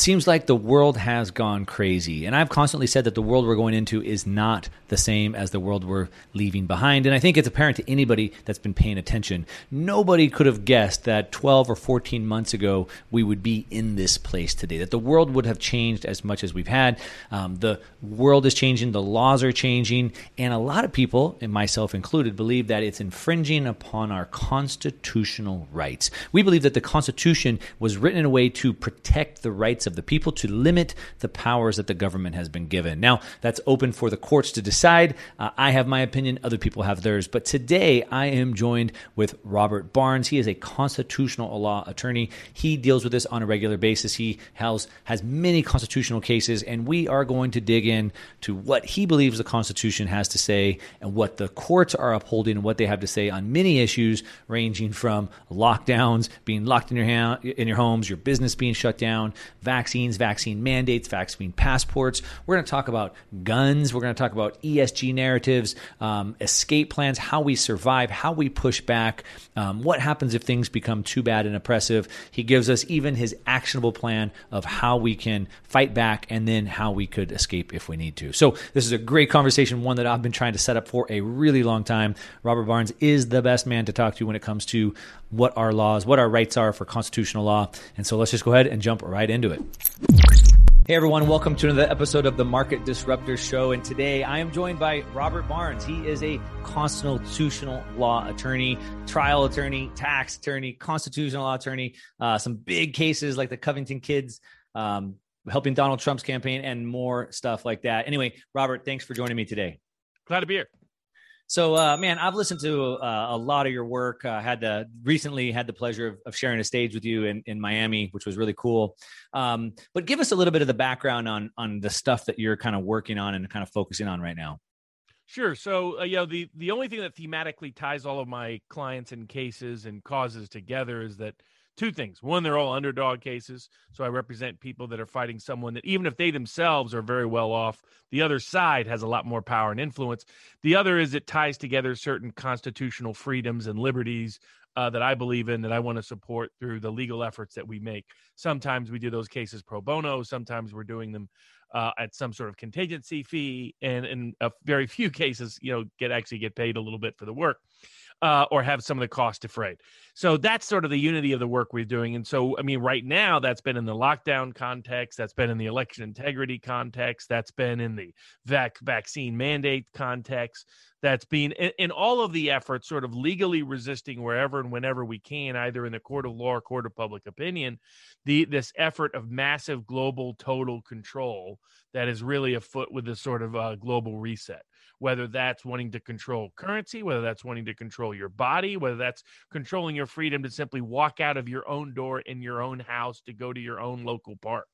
seems like the world has gone crazy. And I've constantly said that the world we're going into is not the same as the world we're leaving behind. And I think it's apparent to anybody that's been paying attention. Nobody could have guessed that 12 or 14 months ago we would be in this place today, that the world would have changed as much as we've had. Um, the world is changing, the laws are changing. And a lot of people, and myself included, believe that it's infringing upon our constitutional rights. We believe that the Constitution was written in a way to protect the rights of the people, to limit the powers that the government has been given. Now, that's open for the courts to decide. Uh, I have my opinion, other people have theirs. But today, I am joined with Robert Barnes. He is a constitutional law attorney. He deals with this on a regular basis. He has, has many constitutional cases, and we are going to dig in to what he believes the Constitution has to say and what the courts are upholding and what they have to say on many issues, ranging from lockdowns, being locked in your, ha- in your homes, your business being shut down, vaccines, vaccine mandates, vaccine passports. We're going to talk about guns. We're going to talk about ESG narratives, um, escape plans, how we survive, how we push back, um, what happens if things become too bad and oppressive. He gives us even his actionable plan of how we can fight back and then how we could escape if we need to. So, this is a great conversation, one that I've been trying to set up for a really long time. Robert Barnes is the best man to talk to when it comes to what our laws, what our rights are for constitutional law. And so let's just go ahead and jump right into it. Hey everyone, welcome to another episode of the Market Disruptor Show. And today I am joined by Robert Barnes. He is a constitutional law attorney, trial attorney, tax attorney, constitutional law attorney, uh, some big cases like the Covington kids, um, helping Donald Trump's campaign, and more stuff like that. Anyway, Robert, thanks for joining me today. Glad to be here. So, uh, man, I've listened to uh, a lot of your work. I uh, had the recently had the pleasure of, of, sharing a stage with you in, in Miami, which was really cool. Um, but give us a little bit of the background on on the stuff that you're kind of working on and kind of focusing on right now. Sure. So, uh, you know, the the only thing that thematically ties all of my clients and cases and causes together is that two things. One, they're all underdog cases. So I represent people that are fighting someone that, even if they themselves are very well off, the other side has a lot more power and influence. The other is it ties together certain constitutional freedoms and liberties uh, that I believe in that I want to support through the legal efforts that we make. Sometimes we do those cases pro bono, sometimes we're doing them uh, at some sort of contingency fee, and in a very few cases, you know, get actually get paid a little bit for the work uh, or have some of the cost defrayed. So that's sort of the unity of the work we're doing. And so, I mean, right now, that's been in the lockdown context, that's been in the election integrity context, that's been in the vac- vaccine mandate context, that's been in, in, all of the efforts, sort of legally resisting wherever and whenever we can, either in the court of law or court of public opinion, the this effort of massive global total control that is really afoot with this sort of uh, global reset whether that's wanting to control currency, whether that's wanting to control your body, whether that's controlling your freedom to simply walk out of your own door in your own house to go to your own local park.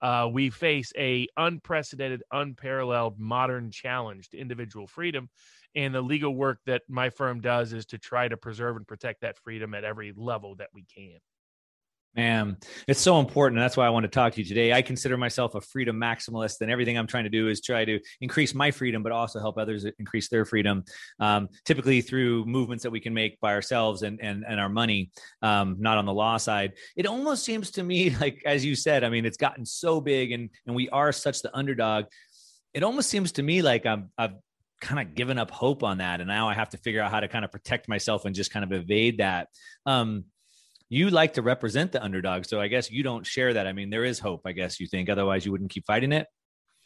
Uh, we face a unprecedented, unparalleled modern challenge to individual freedom, and the legal work that my firm does is to try to preserve and protect that freedom at every level that we can. Man, it's so important. That's why I want to talk to you today. I consider myself a freedom maximalist, and everything I'm trying to do is try to increase my freedom, but also help others increase their freedom. Um, typically through movements that we can make by ourselves and and, and our money, um, not on the law side. It almost seems to me like, as you said, I mean, it's gotten so big, and and we are such the underdog. It almost seems to me like I'm I've kind of given up hope on that, and now I have to figure out how to kind of protect myself and just kind of evade that. Um, you like to represent the underdog. So I guess you don't share that. I mean, there is hope, I guess you think. Otherwise, you wouldn't keep fighting it.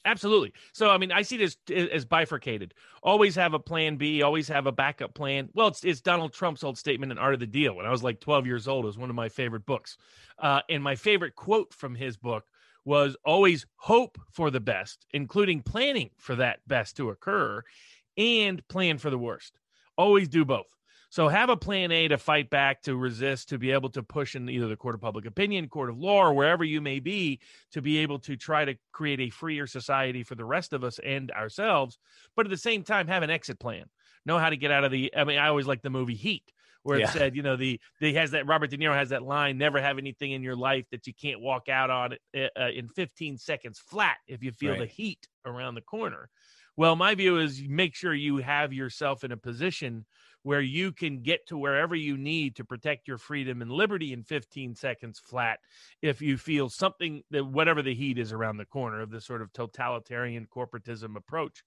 Absolutely. So, I mean, I see this as bifurcated. Always have a plan B, always have a backup plan. Well, it's, it's Donald Trump's old statement in Art of the Deal. When I was like 12 years old, it was one of my favorite books. Uh, and my favorite quote from his book was always hope for the best, including planning for that best to occur and plan for the worst. Always do both. So have a plan A to fight back, to resist, to be able to push in either the court of public opinion, court of law, or wherever you may be, to be able to try to create a freer society for the rest of us and ourselves. But at the same time, have an exit plan. Know how to get out of the. I mean, I always like the movie Heat, where it yeah. said, you know, the he has that Robert De Niro has that line: "Never have anything in your life that you can't walk out on uh, uh in 15 seconds flat if you feel right. the heat around the corner." Well, my view is make sure you have yourself in a position where you can get to wherever you need to protect your freedom and liberty in 15 seconds flat if you feel something that whatever the heat is around the corner of this sort of totalitarian corporatism approach.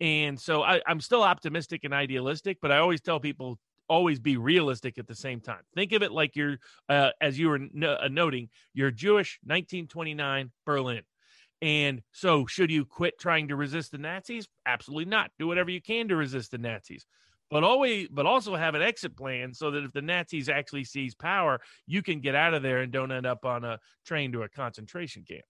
And so I, I'm still optimistic and idealistic, but I always tell people always be realistic at the same time. Think of it like you're, uh, as you were no, uh, noting, you're Jewish, 1929 Berlin. And so, should you quit trying to resist the Nazis? Absolutely not. Do whatever you can to resist the Nazis but always but also have an exit plan so that if the nazis actually seize power you can get out of there and don't end up on a train to a concentration camp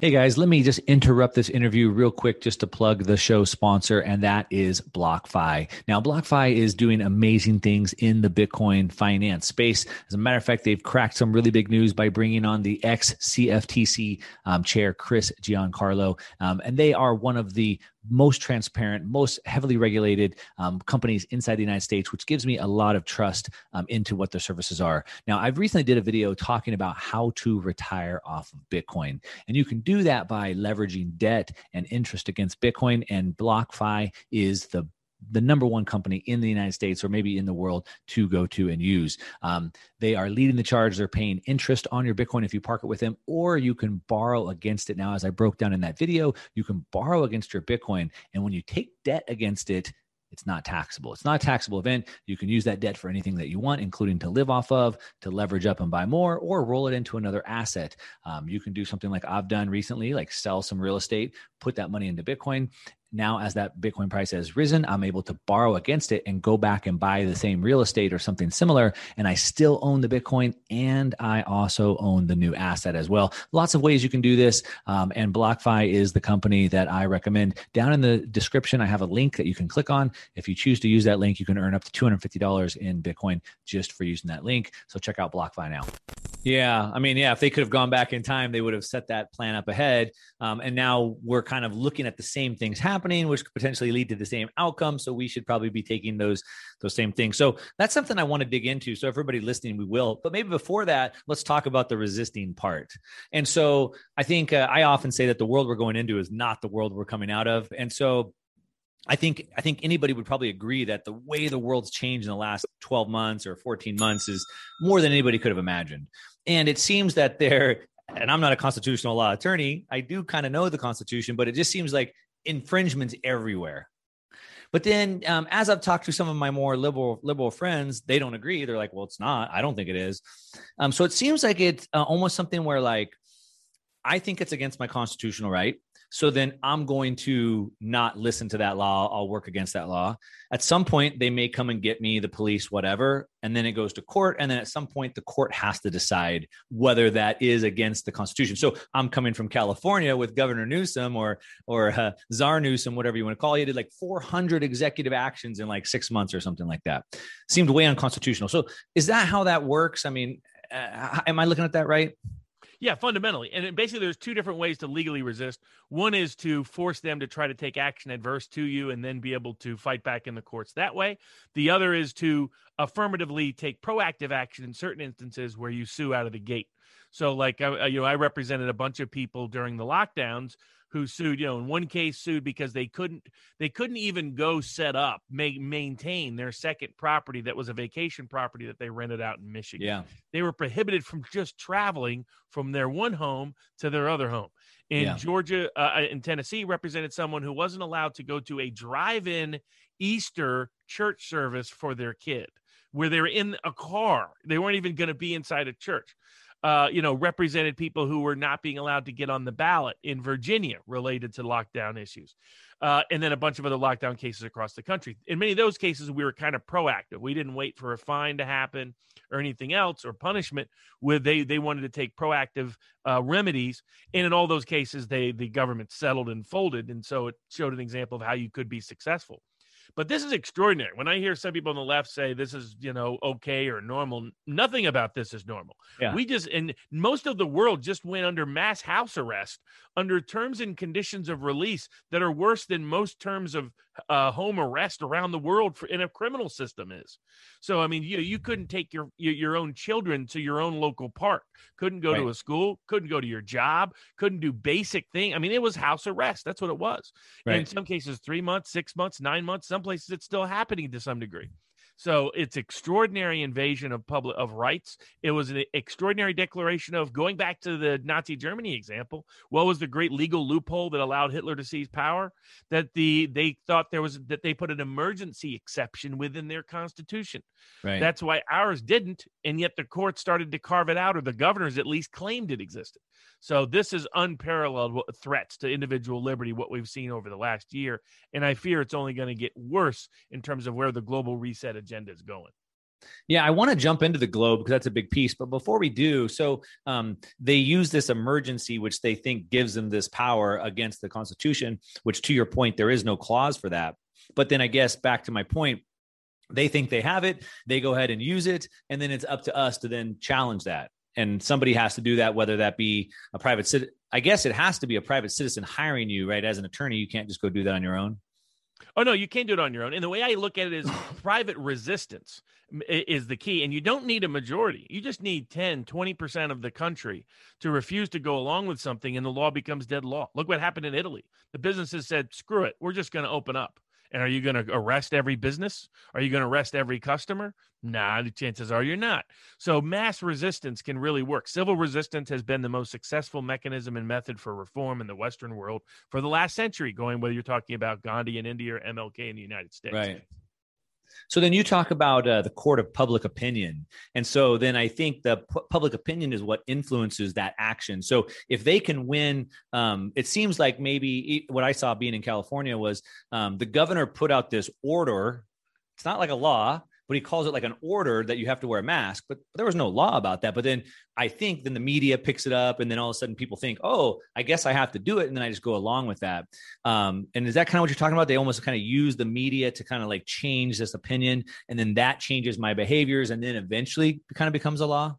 Hey guys, let me just interrupt this interview real quick just to plug the show sponsor, and that is BlockFi. Now, BlockFi is doing amazing things in the Bitcoin finance space. As a matter of fact, they've cracked some really big news by bringing on the ex CFTC um, chair, Chris Giancarlo, um, and they are one of the most transparent, most heavily regulated um, companies inside the United States, which gives me a lot of trust um, into what their services are. Now, I've recently did a video talking about how to retire off of Bitcoin, and you can do that by leveraging debt and interest against Bitcoin. And BlockFi is the the number one company in the United States or maybe in the world to go to and use. Um, they are leading the charge. They're paying interest on your Bitcoin if you park it with them, or you can borrow against it. Now, as I broke down in that video, you can borrow against your Bitcoin. And when you take debt against it, it's not taxable. It's not a taxable event. You can use that debt for anything that you want, including to live off of, to leverage up and buy more, or roll it into another asset. Um, you can do something like I've done recently, like sell some real estate, put that money into Bitcoin, now as that bitcoin price has risen i'm able to borrow against it and go back and buy the same real estate or something similar. And i still own the bitcoin and i also own the new asset as well. Lots of ways you can do this. Um, and blockfi is the company that i recommend. Down in the description i have a link that you can click on. If you choose to use that link you can earn up to $250 in bitcoin just for using that link. So check out blockfi now. Yeah, I mean, yeah, if they could have gone back in time, they would have set that plan up ahead. Um, and now we're kind of looking at the same things happening, which could potentially lead to the same outcome. So we should probably be taking those those same things. So that's something I want to dig into. So everybody listening, we will. But maybe before that, let's talk about the resisting part. And so I think uh, I often say that the world we're going into is not the world we're coming out of. And so I think I think anybody would probably agree that the way the world's changed in the last 12 months or 14 months is more than anybody could have imagined. And it seems that there and I'm not a constitutional law attorney, I do kind of know the Constitution, but it just seems like infringements everywhere. But then, um, as I've talked to some of my more liberal liberal friends, they don't agree. They're like, "Well, it's not. I don't think it is." Um, so it seems like it's uh, almost something where, like, I think it's against my constitutional right. So then I'm going to not listen to that law. I'll work against that law. At some point, they may come and get me, the police, whatever. And then it goes to court. And then at some point, the court has to decide whether that is against the Constitution. So I'm coming from California with Governor Newsom or or uh, Czar Newsom, whatever you want to call it. He did like 400 executive actions in like six months or something like that. Seemed way unconstitutional. So is that how that works? I mean, uh, am I looking at that right? Yeah, fundamentally. And basically, there's two different ways to legally resist. One is to force them to try to take action adverse to you and then be able to fight back in the courts that way. The other is to affirmatively take proactive action in certain instances where you sue out of the gate. So, like, I, you know, I represented a bunch of people during the lockdowns who sued you know in one case sued because they couldn't they couldn't even go set up ma- maintain their second property that was a vacation property that they rented out in michigan. Yeah. They were prohibited from just traveling from their one home to their other home. In yeah. georgia uh, uh in tennessee represented someone who wasn't allowed to go to a drive-in easter church service for their kid where they were in a car. They weren't even going to be inside a church uh, you know, represented people who were not being allowed to get on the ballot in Virginia related to lockdown issues. Uh, and then a bunch of other lockdown cases across the country. In many of those cases, we were kind of proactive. We didn't wait for a fine to happen or anything else or punishment. With they they wanted to take proactive uh, remedies, and in all those cases, they the government settled and folded, and so it showed an example of how you could be successful. But this is extraordinary. When I hear some people on the left say this is, you know, okay or normal, nothing about this is normal. Yeah. We just, and most of the world just went under mass house arrest under terms and conditions of release that are worse than most terms of uh, home arrest around the world for, in a criminal system is. So, I mean, you you couldn't take your your own children to your own local park, couldn't go right. to a school, couldn't go to your job, couldn't do basic thing. I mean, it was house arrest. That's what it was. Right. in some cases, three months, six months, nine months. Some places it's still happening to some degree. So it's extraordinary invasion of public of rights. It was an extraordinary declaration of going back to the Nazi Germany example. What was the great legal loophole that allowed Hitler to seize power? That the they thought there was that they put an emergency exception within their constitution. Right. That's why ours didn't, and yet the court started to carve it out, or the governors at least claimed it existed. So this is unparalleled threats to individual liberty, what we've seen over the last year. And I fear it's only going to get worse in terms of where the global reset agenda is going. Yeah, I want to jump into the globe because that's a big piece. But before we do, so um, they use this emergency, which they think gives them this power against the Constitution, which to your point, there is no clause for that. But then I guess back to my point, they think they have it, they go ahead and use it, and then it's up to us to then challenge that and somebody has to do that whether that be a private citizen i guess it has to be a private citizen hiring you right as an attorney you can't just go do that on your own oh no you can't do it on your own. And the way i look at it is private resistance is the key. And you don't need a majority. You just need 10 20% of the country to refuse to go along with something and the law becomes dead law. Look what happened in italy. The businesses said screw it. We're just going to open up and are you going to arrest every business? Are you going to arrest every customer? Nah, the chances are you're not. So mass resistance can really work. Civil resistance has been the most successful mechanism and method for reform in the Western world for the last century, going whether you're talking about Gandhi in India or MLK in the United States. Right. So then you talk about uh, the court of public opinion. And so then I think the p- public opinion is what influences that action. So if they can win, um, it seems like maybe what I saw being in California was um, the governor put out this order. It's not like a law, but he calls it like an order that you have to wear a mask. But, there was no law about that. But then I think then the media picks it up, and then all of a sudden people think, oh, I guess I have to do it, and then I just go along with that. Um, and is that kind of what you're talking about? They almost kind of use the media to kind of like change this opinion, and then that changes my behaviors, and then eventually kind of becomes a law.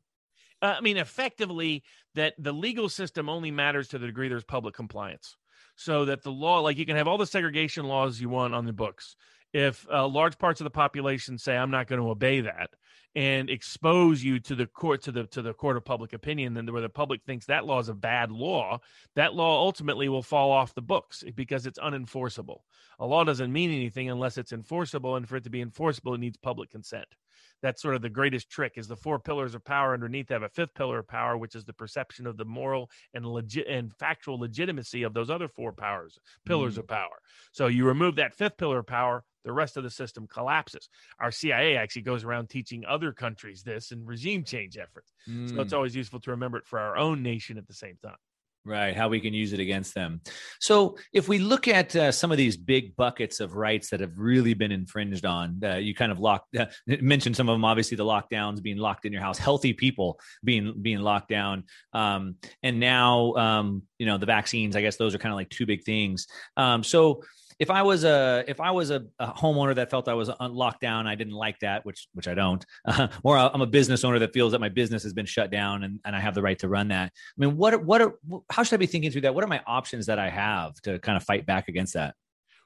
Uh, I mean, effectively, that the legal system only matters to the degree there's public compliance. So that the law, like you can have all the segregation laws you want on the books, if uh, large parts of the population say i'm not going to obey that and expose you to the court to the to the court of public opinion then where the public thinks that law is a bad law that law ultimately will fall off the books because it's unenforceable. A law doesn't mean anything unless it's enforceable and for it to be enforceable it needs public consent. That's sort of the greatest trick is the four pillars of power underneath have a fifth pillar of power which is the perception of the moral and legit and factual legitimacy of those other four powers pillars mm. of power. So you remove that fifth pillar of power the rest of the system collapses our cia actually goes around teaching other countries this and regime change efforts mm. so it's mm. always useful to remember it for our own nation at the same time Right, how we can use it against them. So, if we look at uh, some of these big buckets of rights that have really been infringed on, uh, you kind of locked uh, mentioned some of them. Obviously, the lockdowns, being locked in your house, healthy people being being locked down, um, and now um, you know the vaccines. I guess those are kind of like two big things. Um, so, if I was a if I was a, a homeowner that felt I was locked down, I didn't like that, which which I don't, uh, or I'm a business owner that feels that my business has been shut down and, and I have the right to run that. I mean, what what are, how should I be thinking through that? What are my options that I have to kind of fight back against that?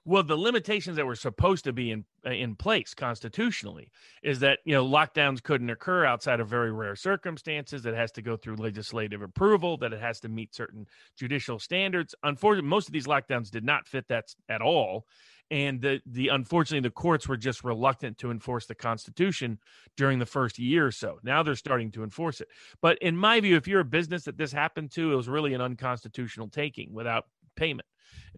Well, the limitations that were supposed to be in uh, in place constitutionally is that you know lockdowns couldn't occur outside of very rare circumstances. That has to go through legislative approval. That it has to meet certain judicial standards. Unfortunately, most of these lockdowns did not fit that at all, and the the unfortunately the courts were just reluctant to enforce the Constitution during the first year or so. Now they're starting to enforce it. But in my view, if you're a business that this happened to, it was really an unconstitutional taking without payment.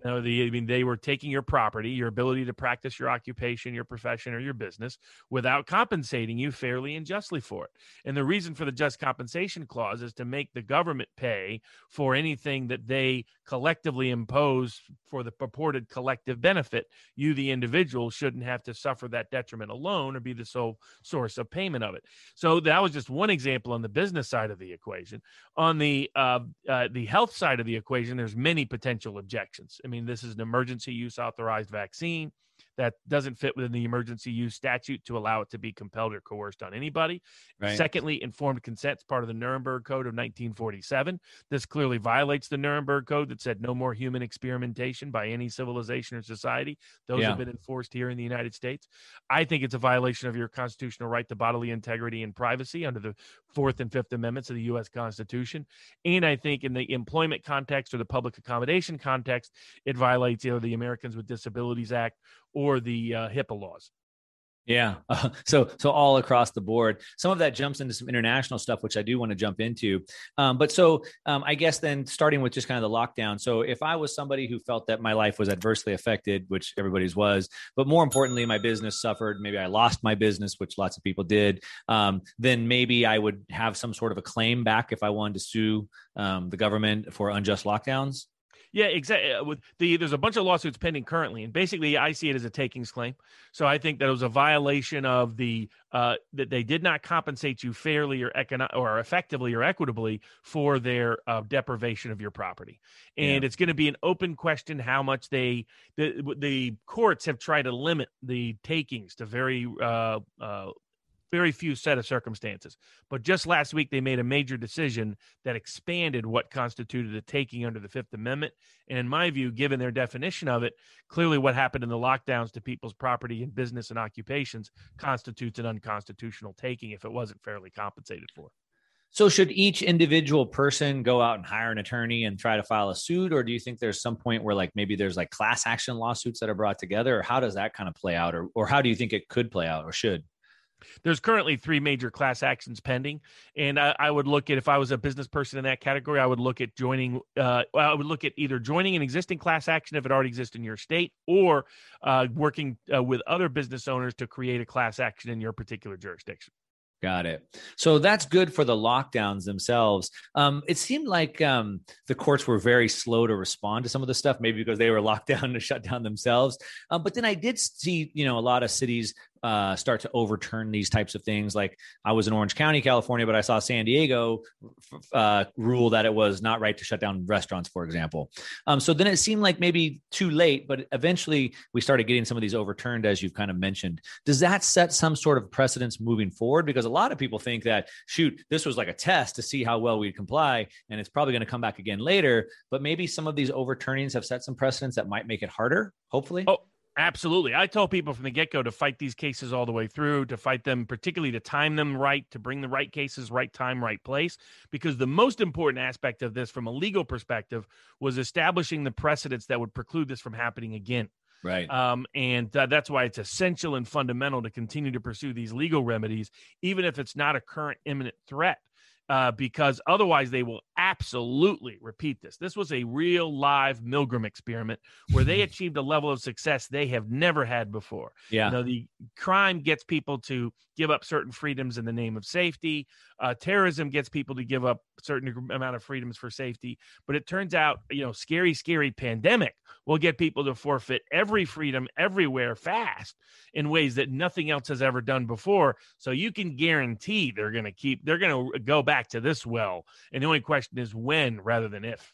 You know, the, I mean, they were taking your property, your ability to practice your occupation, your profession, or your business without compensating you fairly and justly for it. And the reason for the just compensation clause is to make the government pay for anything that they collectively impose for the purported collective benefit. You, the individual, shouldn't have to suffer that detriment alone or be the sole source of payment of it. So that was just one example on the business side of the equation. On the uh, uh, the health side of the equation, there's many potential objections. I mean, this is an emergency use authorized vaccine. That doesn't fit within the emergency use statute to allow it to be compelled or coerced on anybody. Right. Secondly, informed consent is part of the Nuremberg Code of 1947. This clearly violates the Nuremberg Code that said no more human experimentation by any civilization or society. Those yeah. have been enforced here in the United States. I think it's a violation of your constitutional right to bodily integrity and privacy under the Fourth and Fifth Amendments of the U.S. Constitution. And I think in the employment context or the public accommodation context, it violates either the Americans with Disabilities Act or the uh, HIPAA laws. Yeah. Uh, so so all across the board. Some of that jumps into some international stuff, which I do want to jump into. Um, but so um, I guess then starting with just kind of the lockdown. So if I was somebody who felt that my life was adversely affected, which everybody's was, but more importantly, my business suffered. Maybe I lost my business, which lots of people did. Um, then maybe I would have some sort of a claim back if I wanted to sue um, the government for unjust lockdowns. Yeah, exactly. Uh, with the there's a bunch of lawsuits pending currently, and basically I see it as a takings claim. So I think that it was a violation of the uh, that they did not compensate you fairly or econo- or effectively or equitably for their uh, deprivation of your property, and yeah. it's going to be an open question how much they the the courts have tried to limit the takings to very uh, uh very few set of circumstances. But just last week, they made a major decision that expanded what constituted a taking under the Fifth Amendment. And in my view, given their definition of it, clearly what happened in the lockdowns to people's property and business and occupations constitutes an unconstitutional taking if it wasn't fairly compensated for. So, should each individual person go out and hire an attorney and try to file a suit, or do you think there's some point where, like, maybe there's like class action lawsuits that are brought together, or how does that kind of play out, or or how do you think it could play out, or should? There's currently three major class actions pending, and I, I, would look at if I was a business person in that category, I would look at joining. Uh, I would look at either joining an existing class action if it already exists in your state, or uh, working uh, with other business owners to create a class action in your particular jurisdiction. Got it. So that's good for the lockdowns themselves. Um, it seemed like um, the courts were very slow to respond to some of the stuff, maybe because they were locked down to shut down themselves. Um, but then I did see, you know, a lot of cities uh, start to overturn these types of things. Like I was in Orange County, California, but I saw San Diego uh, rule that it was not right to shut down restaurants, for example. Um, so then it seemed like maybe too late, but eventually we started getting some of these overturned, as you've kind of mentioned. Does that set some sort of precedence moving forward? Because a lot of people think that, shoot, this was like a test to see how well we'd comply, and it's probably going to come back again later. But maybe some of these overturnings have set some precedents that might make it harder, hopefully. Oh, Absolutely. I tell people from the get go to fight these cases all the way through, to fight them, particularly to time them right, to bring the right cases, right time, right place. Because the most important aspect of this, from a legal perspective, was establishing the precedents that would preclude this from happening again. Right. Um, and uh, that's why it's essential and fundamental to continue to pursue these legal remedies, even if it's not a current imminent threat uh, because otherwise they will absolutely repeat this. This was a real live Milgram experiment where they achieved a level of success they have never had before. Yeah. You know, the crime gets people to give up certain freedoms in the name of safety. Uh, terrorism gets people to give up certain amount of freedoms for safety. But it turns out, you know, scary, scary pandemic will get people to forfeit every freedom everywhere fast in ways that nothing else has ever done before. So you can guarantee they're going to keep, they're going to go back to this well. And the only question is when rather than if.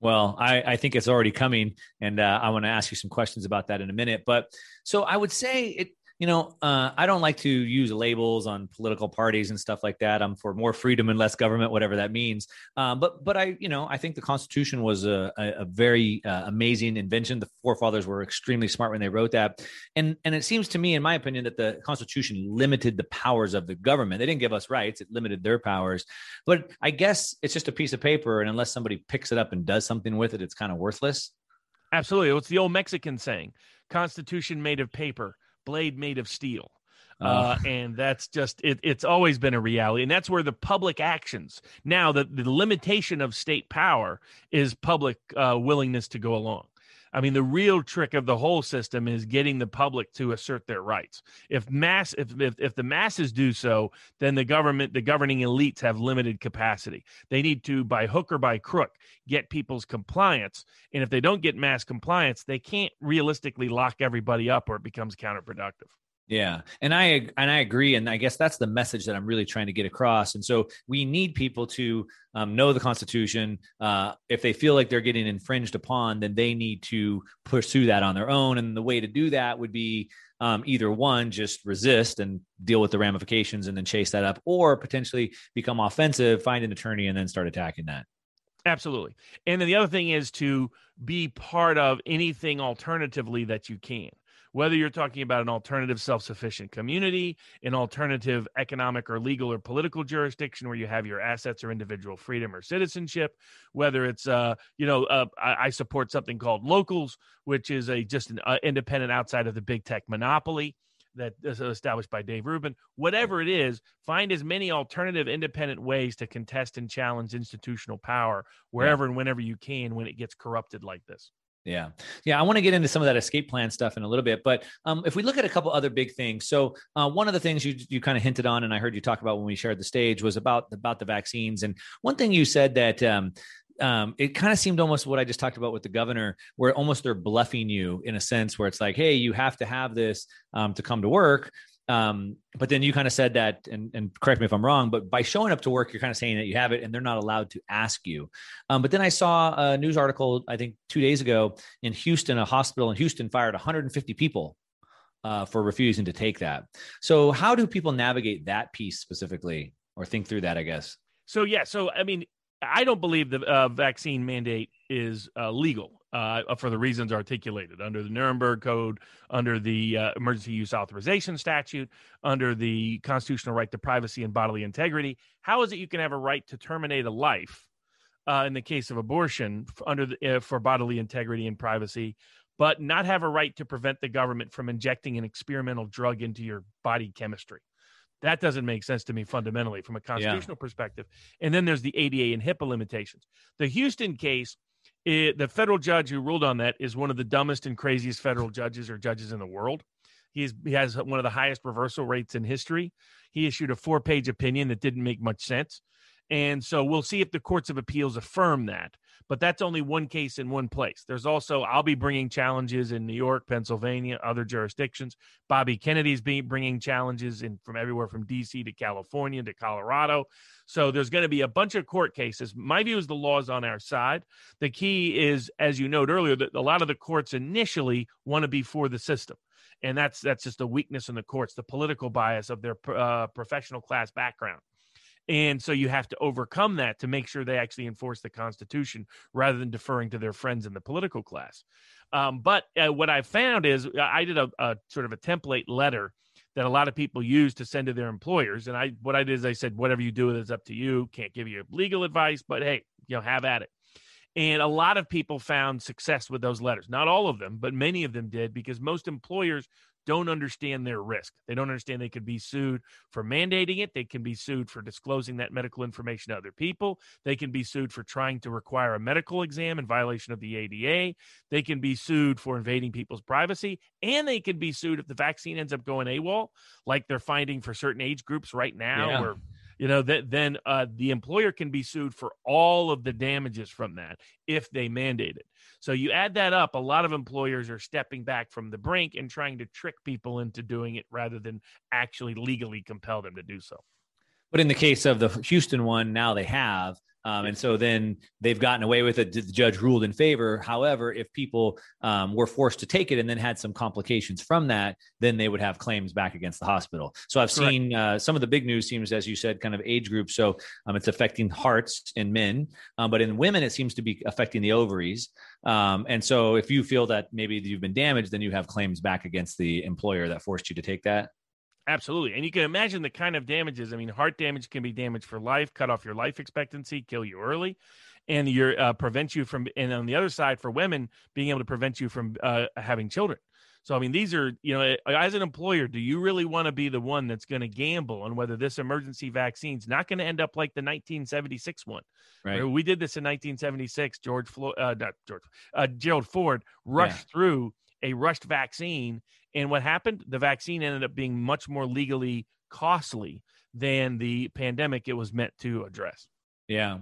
Well, I, I think it's already coming, and uh, I want to ask you some questions about that in a minute. But so I would say it you know, uh, I don't like to use labels on political parties and stuff like that. I'm for more freedom and less government, whatever that means. Um, but but I, you know, I think the Constitution was a, a, a very uh, amazing invention. The forefathers were extremely smart when they wrote that, and and it seems to me, in my opinion, that the Constitution limited the powers of the government. They didn't give us rights; it limited their powers. But I guess it's just a piece of paper, and unless somebody picks it up and does something with it, it's kind of worthless. Absolutely, it's the old Mexican saying: "Constitution made of paper." Blade made of steel. Oh. Uh, and that's just it, it's always been a reality and that's where the public actions now the, the limitation of state power is public uh, willingness to go along I mean, the real trick of the whole system is getting the public to assert their rights. If mass, if, if, if the masses do so, then the government, the governing elites have limited capacity. They need to, by hook or by crook, get people's compliance. And if they don't get mass compliance, they can't realistically lock everybody up or it becomes counterproductive. Yeah, and I and I agree, and I guess that's the message that I'm really trying to get across. And so we need people to um, know the Constitution. Uh, if they feel like they're getting infringed upon, then they need to pursue that on their own. And the way to do that would be um, either one, just resist and deal with the ramifications, and then chase that up, or potentially become offensive, find an attorney, and then start attacking that. Absolutely. And then the other thing is to be part of anything alternatively that you can whether you're talking about an alternative self sufficient community, an alternative economic or legal or political jurisdiction where you have your assets or individual freedom or citizenship, whether it's, uh, you know, uh, I, I, support something called locals, which is a just an uh, independent outside of the big tech monopoly that is established by Dave Rubin. Whatever it is, find as many alternative independent ways to contest and challenge institutional power wherever yeah. and whenever you can when it gets corrupted like this. Yeah. Yeah. I want to get into some of that escape plan stuff in a little bit. But um, if we look at a couple other big things. So uh, one of the things you, you kind of hinted on, and I heard you talk about when we shared the stage was about, about the vaccines. And one thing you said that um, um, it kind of seemed almost what I just talked about with the governor, where almost they're bluffing you in a sense where it's like, hey, you have to have this um, to come to work. Um, but then you kind of said that, and, and, correct me if I'm wrong, but by showing up to work, you're kind of saying that you have it and they're not allowed to ask you. Um, but then I saw a news article, I think two days ago in Houston, a hospital in Houston fired 150 people uh, for refusing to take that. So, how do people navigate that piece specifically or think through that, I guess? So, yeah. So, I mean, I don't believe the uh, vaccine mandate is uh, legal uh, for the reasons articulated under the Nuremberg Code, under the uh, Emergency Use Authorization Statute, under the constitutional right to privacy and bodily integrity. How is it you can have a right to terminate a life uh, in the case of abortion under the, uh, for bodily integrity and privacy, but not have a right to prevent the government from injecting an experimental drug into your body chemistry? That doesn't make sense to me fundamentally from a constitutional yeah. perspective. And then there's the ADA and HIPAA limitations. The Houston case it, the federal judge who ruled on that is one of the dumbest and craziest federal judges or judges in the world. He has one of the highest reversal rates in history. He issued a four page opinion that didn't make much sense. And so we'll see if the courts of appeals affirm that. But that's only one case in one place. There's also, I'll be bringing challenges in New York, Pennsylvania, other jurisdictions. Bobby Kennedy's being bringing challenges in from everywhere from DC to California to Colorado. So there's going to be a bunch of court cases. My view is the law is on our side. The key is, as you noted earlier, that a lot of the courts initially want to be for the system and that's that's just a weakness in the courts the political bias of their uh, professional class background and so you have to overcome that to make sure they actually enforce the Constitution rather than deferring to their friends in the political class. Um, but uh, what I found is uh, I did a, a, sort of a template letter that a lot of people use to send to their employers. And I what I did is I said, whatever you do is up to you. Can't give you legal advice, but hey, you know, have at it. And a lot of people found success with those letters. Not all of them, but many of them did because most employers don't understand their risk. They don't understand they could be sued for mandating it. They can be sued for disclosing that medical information to other people. They can be sued for trying to require a medical exam in violation of the ADA. They can be sued for invading people's privacy. And they can be sued if the vaccine ends up going AWOL, like they're finding for certain age groups right now, yeah. where you know that then uh, the employer can be sued for all of the damages from that if they mandate it. So you add that up a lot of employers are stepping back from the brink and trying to trick people into doing it rather than actually legally compel them to do so. But in the case of the houston one now they have um, and so then they've gotten away with it. The judge ruled in favor. However, if people um, were forced to take it and then had some complications from that, then they would have claims back against the hospital. So I've seen uh, some of the big news seems, as you said, kind of age groups. So um, it's affecting hearts in men, um, but in women, it seems to be affecting the ovaries. Um, and so if you feel that maybe you've been damaged, then you have claims back against the employer that forced you to take that. Absolutely. And you can imagine the kind of damages. I mean, heart damage can be damage for life, cut off your life expectancy, kill you early, and your uh, prevent you from. And on the other side, for women, being able to prevent you from uh, having children. So, I mean, these are, you know, as an employer, do you really want to be the one that's going to gamble on whether this emergency vaccine is not going to end up like the 1976 one? Right. We did this in 1976. George Floyd, uh, not George, uh, Gerald Ford rushed yeah. through a rushed vaccine. And what happened? The vaccine ended up being much more legally costly than the pandemic it was meant to address. Yeah.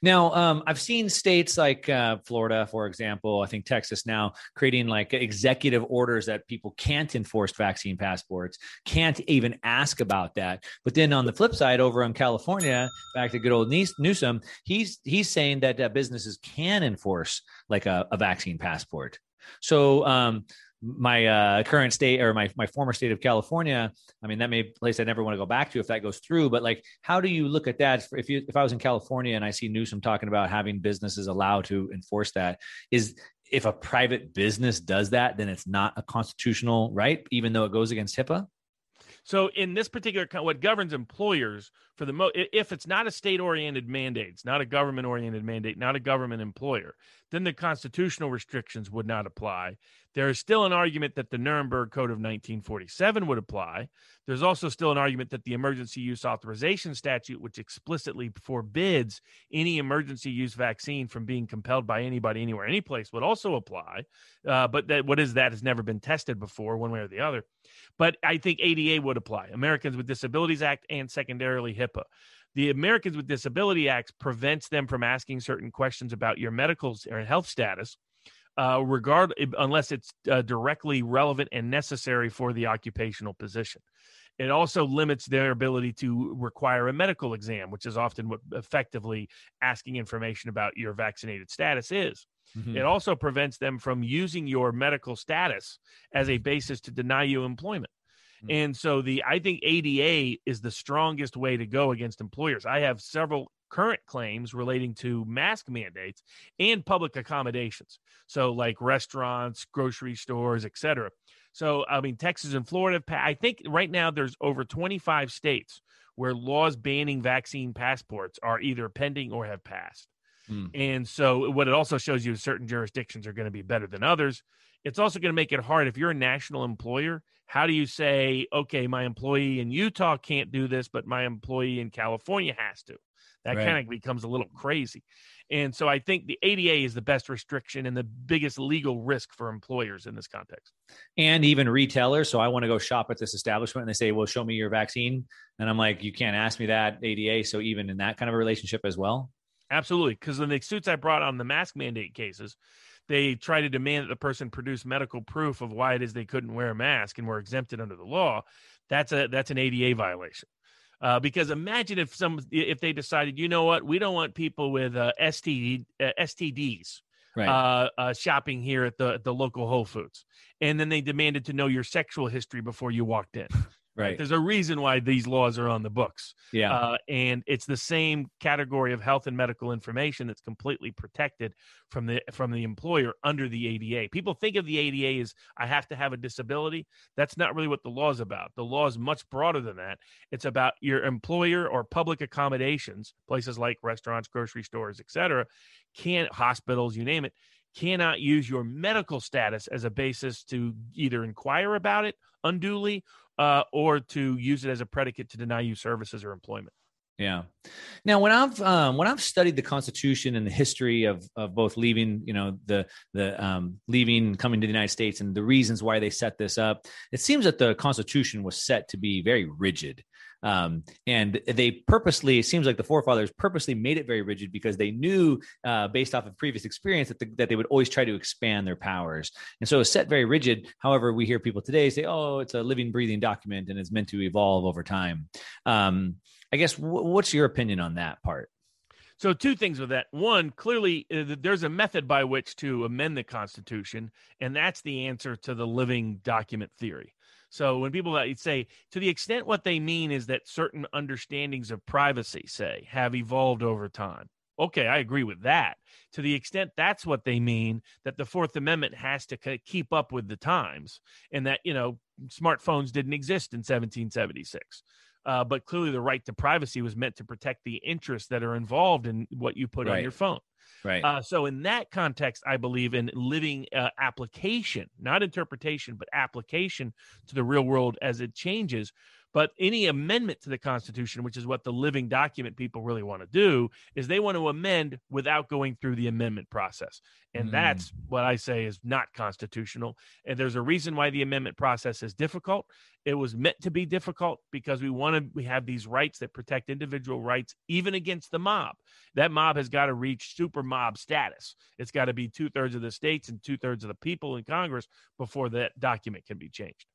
Now, um, I've seen states like uh, Florida, for example, I think Texas now creating like executive orders that people can't enforce vaccine passports, can't even ask about that. But then on the flip side, over in California, back to good old Newsom, he's he's saying that uh, businesses can enforce like a, a vaccine passport. So, um, my uh, current state or my my former state of California. I mean, that may be a place I never want to go back to if that goes through. But like, how do you look at that? If you if I was in California and I see Newsom talking about having businesses allowed to enforce that, is if a private business does that, then it's not a constitutional right, even though it goes against HIPAA. So in this particular, what governs employers for the most, if it's not a state-oriented mandate, it's not a government-oriented mandate, not a government employer, then the constitutional restrictions would not apply. There is still an argument that the Nuremberg Code of 1947 would apply. There's also still an argument that the emergency use authorization statute, which explicitly forbids any emergency use vaccine from being compelled by anybody, anywhere, any place, would also apply. Uh, but that what is that has never been tested before, one way or the other. But I think ADA would apply, Americans with Disabilities Act, and secondarily HIPAA the Americans with Disability Act prevents them from asking certain questions about your medical or health status, uh, regard unless it's uh, directly relevant and necessary for the occupational position. It also limits their ability to require a medical exam, which is often what effectively asking information about your vaccinated status is. Mm-hmm. It also prevents them from using your medical status as a basis to deny you employment. Mm-hmm. And so the I think ADA is the strongest way to go against employers. I have several current claims relating to mask mandates and public accommodations. So like restaurants, grocery stores, etc. So I mean Texas and Florida I think right now there's over 25 states where laws banning vaccine passports are either pending or have passed. Mm. And so what it also shows you is certain jurisdictions are going to be better than others. It's also going to make it hard if you're a national employer. How do you say, okay, my employee in Utah can't do this, but my employee in California has to? That right. kind of becomes a little crazy. And so I think the ADA is the best restriction and the biggest legal risk for employers in this context. And even retailers. So I want to go shop at this establishment and they say, well, show me your vaccine. And I'm like, you can't ask me that, ADA. So even in that kind of a relationship as well. Absolutely. Because in the suits I brought on the mask mandate cases, they try to demand that the person produce medical proof of why it is they couldn't wear a mask and were exempted under the law. That's a that's an ADA violation. Uh, because imagine if some if they decided, you know what, we don't want people with uh, STD, uh, STDs right. Uh, uh, shopping here at the the local Whole Foods, and then they demanded to know your sexual history before you walked in. Right. There's a reason why these laws are on the books. Yeah. Uh, and it's the same category of health and medical information that's completely protected from the from the employer under the ADA. People think of the ADA as I have to have a disability. That's not really what the law is about. The law is much broader than that. It's about your employer or public accommodations, places like restaurants, grocery stores, etc. Can hospitals, you name it, cannot use your medical status as a basis to either inquire about it unduly uh, or to use it as a predicate to deny you services or employment. Yeah. Now, when I've um, when I've studied the Constitution and the history of of both leaving, you know, the the um, leaving, coming to the United States, and the reasons why they set this up, it seems that the Constitution was set to be very rigid. Um, and they purposely, it seems like the forefathers purposely made it very rigid because they knew, uh, based off of previous experience, that, the, that they would always try to expand their powers. And so set very rigid. However, we hear people today say, oh, it's a living, breathing document and it's meant to evolve over time. Um, I guess, w- what's your opinion on that part? So, two things with that. One, clearly, uh, there's a method by which to amend the Constitution, and that's the answer to the living document theory. So when people say to the extent what they mean is that certain understandings of privacy, say, have evolved over time. Okay, I agree with that. To the extent that's what they mean, that the Fourth Amendment has to keep up with the times, and that you know smartphones didn't exist in 1776. Uh, but clearly, the right to privacy was meant to protect the interests that are involved in what you put right. on your phone. Right. Uh, so in that context, I believe in living uh, application, not interpretation, but application to the real world as it changes, But any amendment to the Constitution, which is what the living document people really want to do, is they want to amend without going through the amendment process. And mm. that's what I say is not constitutional. And there's a reason why the amendment process is difficult. It was meant to be difficult because we want to we have these rights that protect individual rights even against the mob. That mob has got to reach super mob status. It's got to be two thirds of the states and two thirds of the people in Congress before that document can be changed.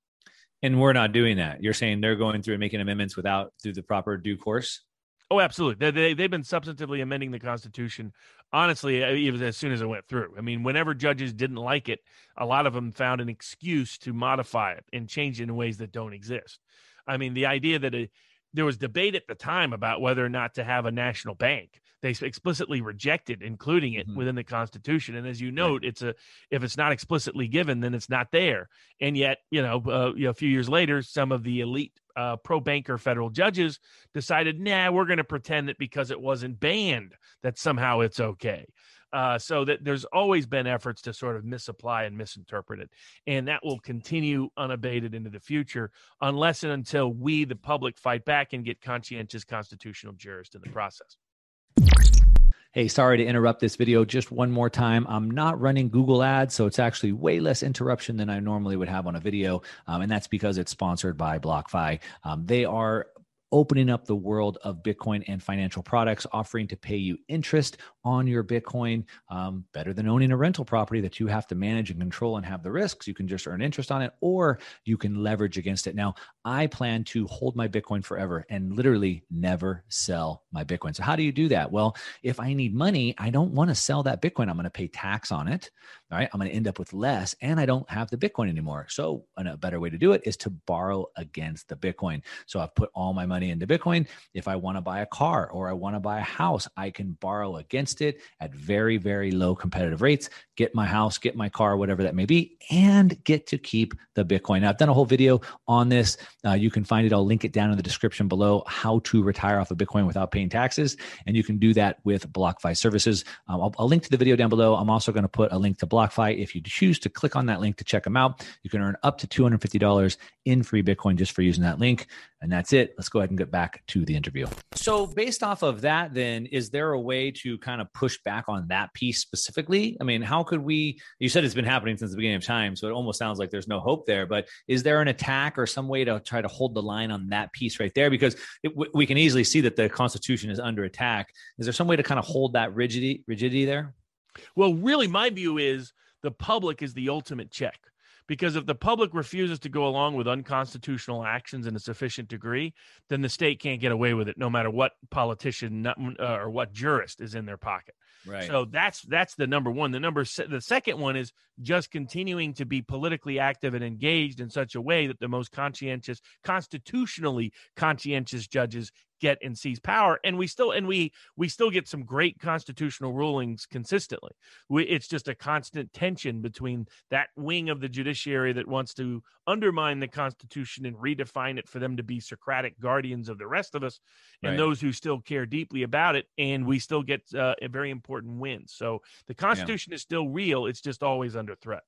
And we're not doing that. You're saying they're going through and making amendments without through the proper due course. Oh, absolutely. They, they, they've been substantively amending the Constitution, honestly, even as soon as it went through. I mean, whenever judges didn't like it, a lot of them found an excuse to modify it and change it in ways that don't exist. I mean, the idea that a, there was debate at the time about whether or not to have a national bank they explicitly rejected including it mm-hmm. within the constitution and as you note right. it's a if it's not explicitly given then it's not there and yet you know, uh, you know a few years later some of the elite uh, pro banker federal judges decided nah we're going to pretend that because it wasn't banned that somehow it's okay uh, so that there's always been efforts to sort of misapply and misinterpret it. And that will continue unabated into the future unless and until we, the public, fight back and get conscientious constitutional jurists in the process. Hey, sorry to interrupt this video just one more time. I'm not running Google ads, so it's actually way less interruption than I normally would have on a video. Um, and that's because it's sponsored by BlockFi. Um, they are opening up the world of Bitcoin and financial products, offering to pay you interest on your Bitcoin, um, better than owning a rental property that you have to manage and control and have the risks. You can just earn interest on it, or you can leverage against it. Now, I plan to hold my Bitcoin forever and literally never sell my Bitcoin. So, how do you do that? Well, if I need money, I don't want to sell that Bitcoin. I'm going to pay tax on it. All right. I'm going to end up with less, and I don't have the Bitcoin anymore. So, a better way to do it is to borrow against the Bitcoin. So, I've put all my money into Bitcoin. If I want to buy a car or I want to buy a house, I can borrow against it at very, very low competitive rates, get my house, get my car, whatever that may be, and get to keep the Bitcoin. Now, I've done a whole video on this. Uh, you can find it. I'll link it down in the description below how to retire off of Bitcoin without paying taxes. And you can do that with BlockFi services. Um, I'll, I'll link to the video down below. I'm also going to put a link to BlockFi. If you choose to click on that link to check them out, you can earn up to $250 in free Bitcoin just for using that link. And that's it. Let's go ahead and get back to the interview. So, based off of that, then, is there a way to kind of push back on that piece specifically? I mean, how could we? You said it's been happening since the beginning of time, so it almost sounds like there's no hope there. But is there an attack or some way to try to hold the line on that piece right there? Because it, we can easily see that the Constitution is under attack. Is there some way to kind of hold that rigidity rigidity there? Well, really, my view is the public is the ultimate check because if the public refuses to go along with unconstitutional actions in a sufficient degree, then the state can't get away with it, no matter what politician uh, or what jurist is in their pocket. Right. So that's that's the number one. The number the second one is just continuing to be politically active and engaged in such a way that the most conscientious, constitutionally conscientious judges get and seize power and we still and we we still get some great constitutional rulings consistently we, it's just a constant tension between that wing of the judiciary that wants to undermine the constitution and redefine it for them to be socratic guardians of the rest of us and right. those who still care deeply about it and we still get uh, a very important win so the constitution yeah. is still real it's just always under threat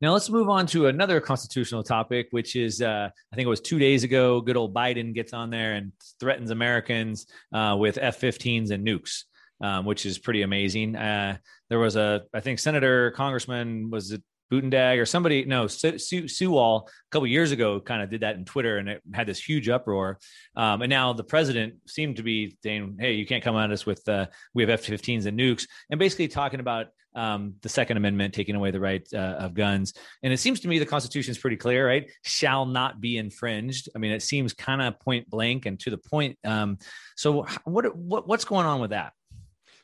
now let's move on to another constitutional topic, which is uh, I think it was two days ago. Good old Biden gets on there and threatens Americans uh, with F-15s and nukes, um, which is pretty amazing. Uh, there was a I think Senator Congressman was it Buttigieg or somebody no Sue, Swalwell a couple years ago kind of did that in Twitter and it had this huge uproar. Um, and now the president seemed to be saying, "Hey, you can't come at us with uh, we have F-15s and nukes," and basically talking about um, the Second Amendment, taking away the right uh, of guns. And it seems to me the Constitution is pretty clear, right? Shall not be infringed. I mean, it seems kind of point blank and to the point. Um, so, what, what what's going on with that?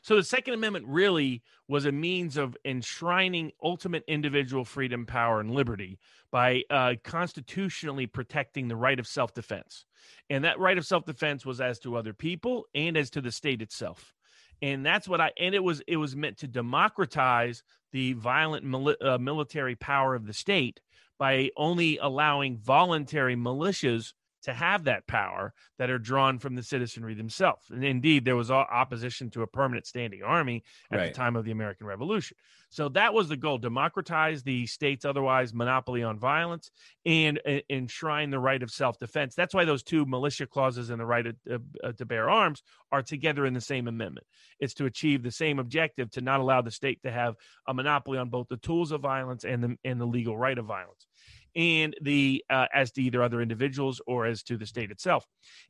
So the Second Amendment really was a means of enshrining ultimate individual freedom, power, and liberty by uh, constitutionally protecting the right of self-defense, and that right of self-defense was as to other people and as to the state itself. And that's what I and it was it was meant to democratize the violent mili- uh, military power of the state by only allowing voluntary militias to have that power that are drawn from the citizenry themselves. And indeed, there was opposition to a permanent standing army at right. the time of the American Revolution. So that was the goal: democratize the state's otherwise monopoly on violence and uh, enshrine the right of self-defense. That's why those two militia clauses and the right to, uh, to bear arms are together in the same amendment. It's to achieve the same objective to not allow the state to have a monopoly on both the tools of violence and the and the legal right of violence and the uh, as to either other individuals or as to the state itself.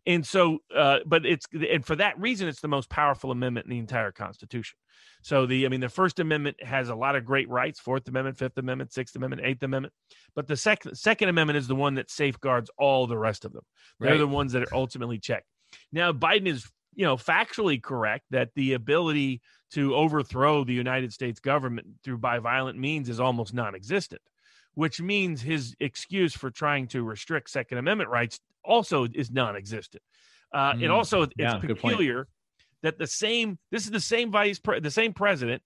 And so, uh, but it's and for that reason, it's the most powerful amendment in the entire Constitution. So the, I mean, the First Amendment has a lot of great rights: Fourth Amendment, Fifth Amendment, Sixth Amendment, Eighth Amendment. But the second Second Amendment is the one that safeguards all the rest of them. They're right. the ones that are ultimately checked. Now, Biden is, you know, factually correct that the ability to overthrow the United States government through by violent means is almost non-existent which means his excuse for trying to restrict Second Amendment rights also is non-existent. Uh, mm, it also it's yeah, peculiar that the same this is the same vice pre- the same president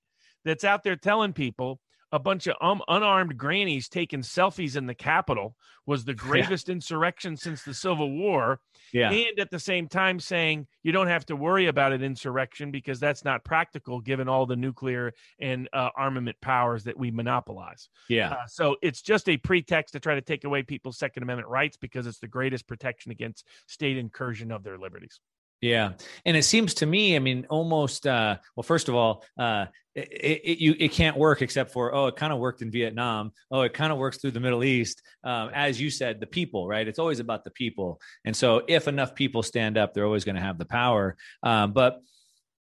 that's out there telling people a bunch of um, unarmed grannies taking selfies in the Capitol was the gravest yeah. insurrection since the Civil War. Yeah. And at the same time saying you don't have to worry about an insurrection because that's not practical given all the nuclear and uh, armament powers that we monopolize. Yeah. Uh, so it's just a pretext to try to take away people's Second Amendment rights because it's the greatest protection against state incursion of their liberties. Yeah, and it seems to me, I mean, almost. Uh, well, first of all, uh, it, it, you it can't work except for oh, it kind of worked in Vietnam. Oh, it kind of works through the Middle East. Um, as you said, the people, right? It's always about the people, and so if enough people stand up, they're always going to have the power. Um, but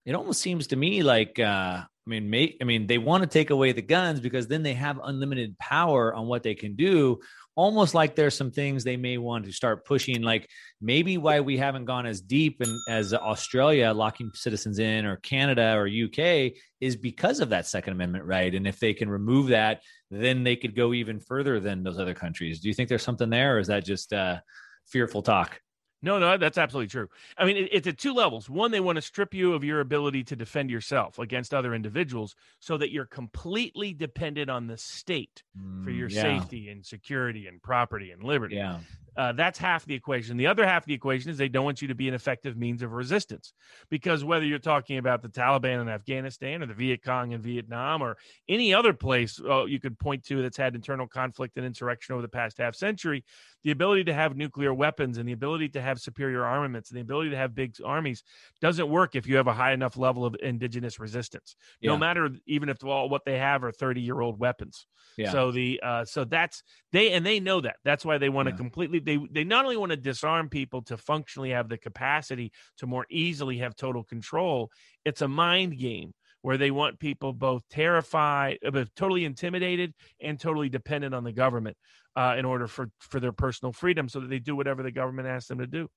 it almost seems to me like uh, I mean, may, I mean, they want to take away the guns because then they have unlimited power on what they can do. Almost like there's some things they may want to start pushing, like maybe why we haven't gone as deep in, as Australia locking citizens in, or Canada or UK, is because of that Second Amendment right. And if they can remove that, then they could go even further than those other countries. Do you think there's something there, or is that just uh, fearful talk? No, no, that's absolutely true. I mean, it, it's at two levels. One, they want to strip you of your ability to defend yourself against other individuals so that you're completely dependent on the state mm, for your yeah. safety and security and property and liberty. Yeah. Uh, that's half the equation. The other half of the equation is they don't want you to be an effective means of resistance. Because whether you're talking about the Taliban in Afghanistan or the Viet Cong in Vietnam or any other place uh, you could point to that's had internal conflict and insurrection over the past half century, the ability to have nuclear weapons and the ability to have superior armaments and the ability to have big armies doesn't work if you have a high enough level of indigenous resistance. Yeah. No matter even if all what they have are 30 year old weapons. Yeah. So the uh, so that's they and they know that. That's why they want to yeah. completely they they not only want to disarm people to functionally have the capacity to more easily have total control. It's a mind game where they want people both terrified, uh, both totally intimidated and totally dependent on the government uh, in order for for their personal freedom, so that they do whatever the government asks them to do.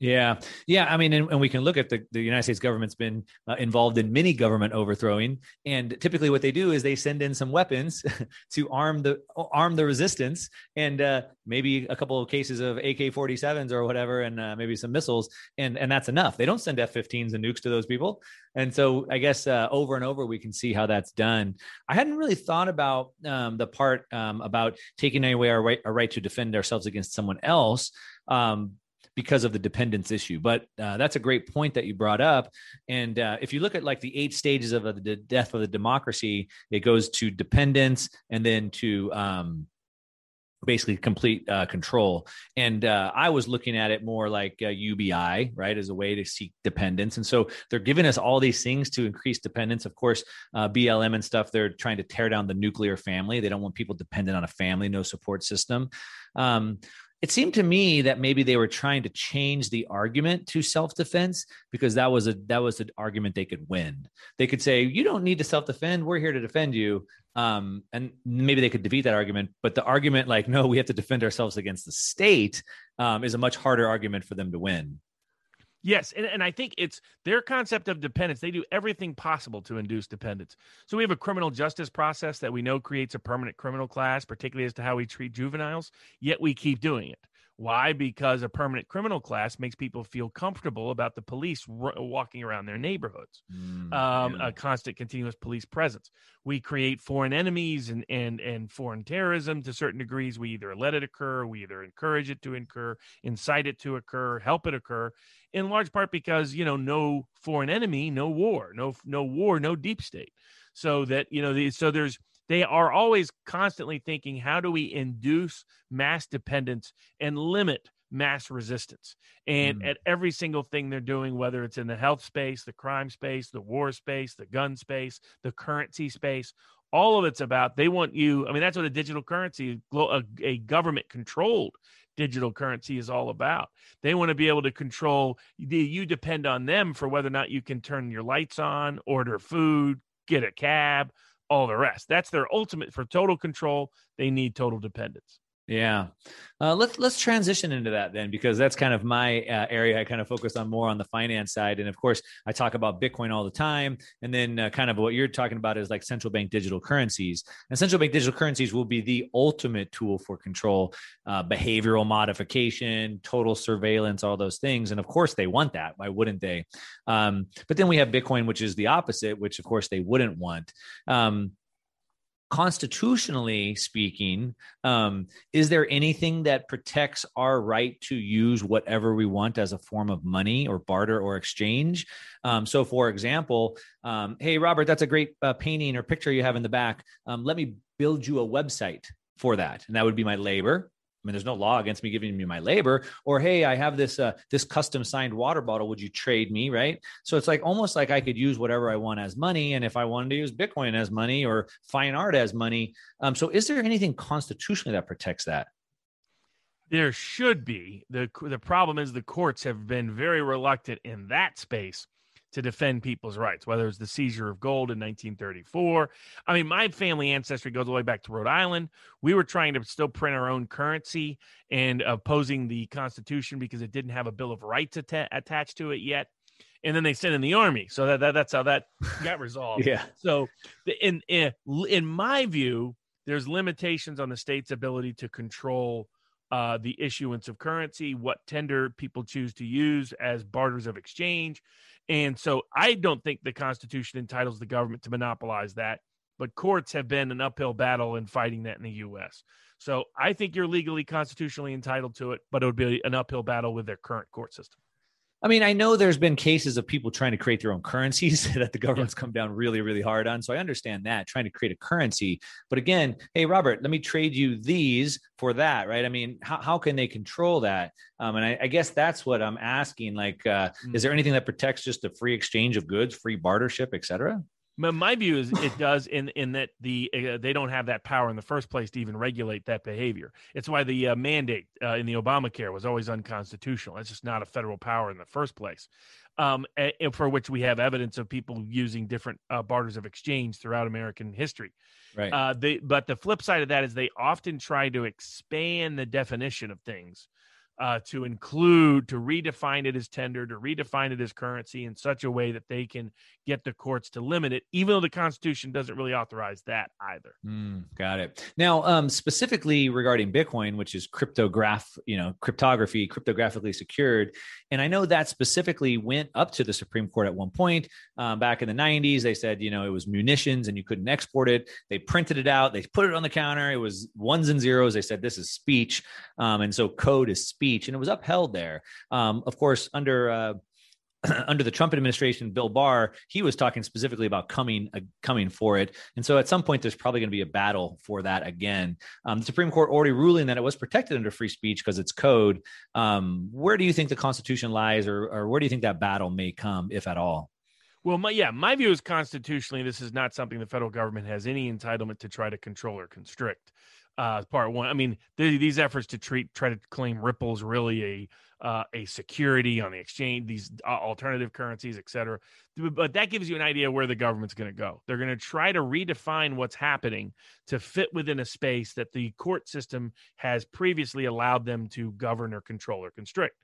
Yeah, yeah. I mean, and, and, we can look at the the United States government's been uh, involved in many government overthrowing, and typically what they do is they send in some weapons to arm the arm the resistance, and uh, maybe a couple of cases of AK forty sevens or whatever, and uh, maybe some missiles, and and that's enough. They don't send F 15s and nukes to those people, and so I guess uh, over and over we can see how that's done. I hadn't really thought about um, the part um, about taking away our right, our right to defend ourselves against someone else. Um, because of the dependence issue. But uh, that's a great point that you brought up. And uh, if you look at like the eight stages of the death of the democracy, it goes to dependence and then to um, basically complete uh, control. And uh, I was looking at it more like uh, UBI, right, as a way to seek dependence. And so they're giving us all these things to increase dependence. Of course, uh, BLM and stuff, they're trying to tear down the nuclear family. They don't want people dependent on a family, no support system. Um, it seemed to me that maybe they were trying to change the argument to self-defense because that was a that was an argument they could win. They could say, "You don't need to self-defend. We're here to defend you." Um, and maybe they could defeat that argument. But the argument, like, "No, we have to defend ourselves against the state," um, is a much harder argument for them to win. Yes, and, and I think it's their concept of dependence. They do everything possible to induce dependence. So we have a criminal justice process that we know creates a permanent criminal class, particularly as to how we treat juveniles, yet we keep doing it. Why? Because a permanent criminal class makes people feel comfortable about the police r- walking around their neighborhoods. Mm, um, yeah. A constant, continuous police presence. We create foreign enemies and and and foreign terrorism to certain degrees. We either let it occur, we either encourage it to occur, incite it to occur, help it occur. In large part because you know no foreign enemy, no war, no no war, no deep state. So that you know, the, so there's they are always constantly thinking how do we induce mass dependence and limit mass resistance and mm. at every single thing they're doing whether it's in the health space the crime space the war space the gun space the currency space all of it's about they want you i mean that's what a digital currency a, a government controlled digital currency is all about they want to be able to control you depend on them for whether or not you can turn your lights on order food get a cab all the rest. That's their ultimate for total control. They need total dependence. Yeah, uh, let's let's transition into that then, because that's kind of my uh, area. I kind of focus on more on the finance side, and of course, I talk about Bitcoin all the time. And then, uh, kind of what you're talking about is like central bank digital currencies. And central bank digital currencies will be the ultimate tool for control, uh, behavioral modification, total surveillance, all those things. And of course, they want that. Why wouldn't they? Um, but then we have Bitcoin, which is the opposite, which of course they wouldn't want. Um, constitutionally speaking, um, is there anything that protects our right to use whatever we want as a form of money or barter or exchange? Um, so, for example, um, hey, Robert, that's a great uh, painting or picture you have in the back. Um, let me build you a website for that. And that would be my labor. I mean, there's no law against me giving you my labor. Or hey, I have this uh, this custom signed water bottle. Would you trade me? Right. So it's like almost like I could use whatever I want as money, and if I wanted to use Bitcoin as money or fine art as money. Um, so is there anything constitutionally that protects that? There should be. the The problem is the courts have been very reluctant in that space to defend people's rights, whether it's the seizure of gold in 1934. I mean, my family ancestry goes all the way back to Rhode Island. We were trying to still print our own currency and opposing the Constitution because it didn't have a Bill of Rights att- attached to it yet. And then they sent in the army, so that, that that's how that got resolved. yeah. So, in in in my view, there's limitations on the state's ability to control uh, the issuance of currency, what tender people choose to use as barters of exchange. And so I don't think the Constitution entitles the government to monopolize that, but courts have been an uphill battle in fighting that in the U.S. So I think you're legally constitutionally entitled to it, but it would be an uphill battle with their current court system. I mean, I know there's been cases of people trying to create their own currencies that the government's come down really, really hard on. So I understand that trying to create a currency. But again, hey, Robert, let me trade you these for that, right? I mean, how, how can they control that? Um, and I, I, guess that's what I'm asking. Like, uh, mm. is there anything that protects just the free exchange of goods, free bartership, et cetera? My view is it does in in that the uh, they don't have that power in the first place to even regulate that behavior. It's why the uh, mandate uh, in the Obamacare was always unconstitutional. It's just not a federal power in the first place. Um, and for which we have evidence of people using different uh, barters of exchange throughout American history. Right. Uh, they, but the flip side of that is they often try to expand the definition of things uh, to include, to redefine it as tender, to redefine it as currency in such a way that they can get the courts to limit it, even though the Constitution doesn't really authorize that either. Mm, got it. Now, um, specifically regarding Bitcoin, which is cryptograph, you know, cryptography, cryptographically secured, and I know that specifically went up to the Supreme Court at one point um, back in the '90s. They said, you know, it was munitions and you couldn't export it. They printed it out, they put it on the counter. It was ones and zeros. They said this is speech, um, and so code is speech speech, and it was upheld there. Um, of course, under uh, under the Trump administration, Bill Barr, he was talking specifically about coming uh, coming for it, and so at some point there's probably going to be a battle for that again. Um, the Supreme Court already ruling that it was protected under free speech because it's code. Um, where do you think the Constitution lies, or, or where do you think that battle may come, if at all? Well, my, yeah, my view is constitutionally, this is not something the federal government has any entitlement to try to control or constrict uh, part one. I mean, these efforts to treat try to claim Ripple's really a uh, a security on the exchange, these uh, alternative currencies, et cetera. But that gives you an idea where the government's going to go. They're going to try to redefine what's happening to fit within a space that the court system has previously allowed them to govern or control or constrict.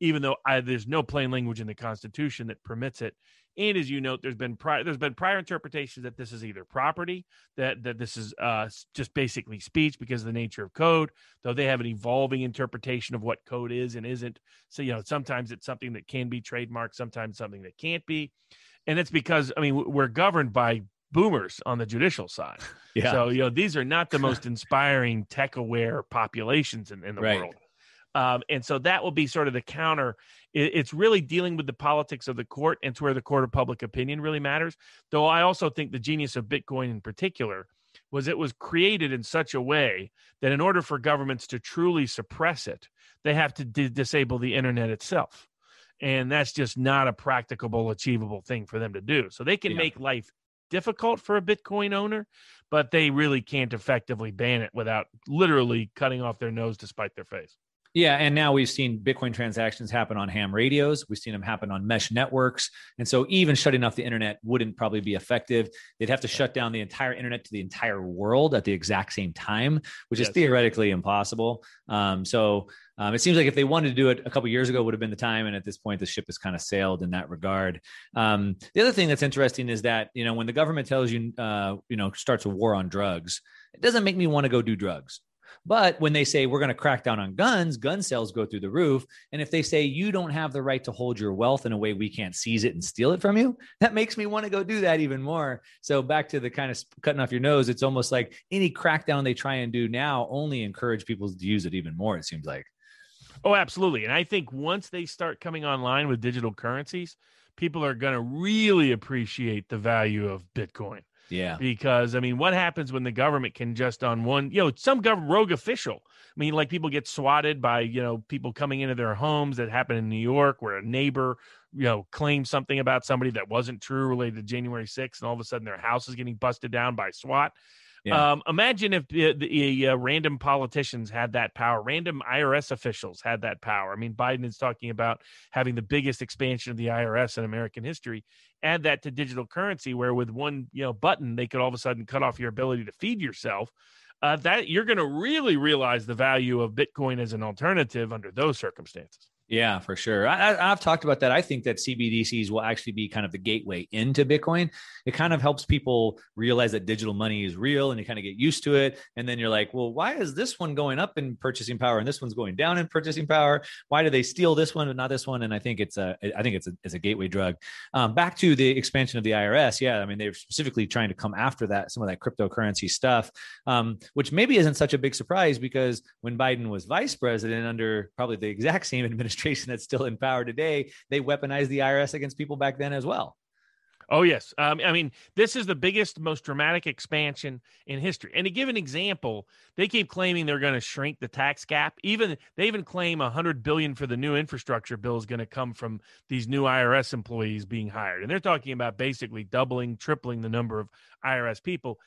Even though I, there's no plain language in the Constitution that permits it And as you note, there's been prior there's been prior interpretations that this is either property, that that this is uh, just basically speech because of the nature of code. Though they have an evolving interpretation of what code is and isn't. So you know, sometimes it's something that can be trademarked, sometimes something that can't be, and it's because I mean we're governed by boomers on the judicial side. Yeah. So you know these are not the most inspiring tech aware populations in, in the right. world. Um, and so that will be sort of the counter. It, it's really dealing with the politics of the court, and it's where the court of public opinion really matters. Though I also think the genius of Bitcoin in particular was it was created in such a way that in order for governments to truly suppress it, they have to d- disable the internet itself. And that's just not a practicable, achievable thing for them to do. So they can yeah. make life difficult for a Bitcoin owner, but they really can't effectively ban it without literally cutting off their nose to spite their face. Yeah, and now we've seen Bitcoin transactions happen on ham radios. We've seen them happen on mesh networks. And so even shutting off the internet wouldn't probably be effective. They'd have to shut down the entire internet to the entire world at the exact same time, which yes. is theoretically impossible. Um, so um, it seems like if they wanted to do it a couple years ago would have been the time and at this point the ship has kind of sailed in that regard um, the other thing that's interesting is that you know when the government tells you uh, you know starts a war on drugs it doesn't make me want to go do drugs but when they say we're going to crack down on guns, gun sales go through the roof. And if they say you don't have the right to hold your wealth in a way we can't seize it and steal it from you, that makes me want to go do that even more. So back to the kind of cutting off your nose, it's almost like any crackdown they try and do now only encourage people to use it even more. It seems like. Oh, absolutely. And I think once they start coming online with digital currencies, people are going to really appreciate the value of Bitcoin. Yeah. Because I mean, what happens when the government can just on one, you know, some government rogue official. I mean, like people get swatted by, you know, people coming into their homes that happened in New York where a neighbor, you know, claimed something about somebody that wasn't true related to January 6th and all of a sudden their house is getting busted down by SWAT. Yeah. Um, imagine if the, the uh, random politicians had that power, random IRS officials had that power. I mean, Biden is talking about having the biggest expansion of the IRS in American history. Add that to digital currency, where with one you know button they could all of a sudden cut off your ability to feed yourself. Uh, that you're going to really realize the value of Bitcoin as an alternative under those circumstances. Yeah, for sure. I, have talked about that. I think that CBDCs will actually be kind of the gateway into Bitcoin. It kind of helps people realize that digital money is real and you kind of get used to it. And then you're like, well, why is this one going up in purchasing power and this one's going down in purchasing power? Why do they steal this one and not this one? And I think it's a, I think it's a, it's a gateway drug. Um, back to the expansion of the IRS. Yeah, I mean they're specifically trying to come after that some of that cryptocurrency stuff, um, which maybe isn't such a big surprise because when Biden was vice president under probably the exact same administration administration that's still in power today, they weaponized the IRS against people back then as well. Oh yes, um, I mean this is the biggest, most dramatic expansion in history. And to give an example, they keep claiming they're going to shrink the tax gap. Even they even claim a hundred billion for the new infrastructure bill is going to come from these new IRS employees being hired, and they're talking about basically doubling, tripling the number of IRS people.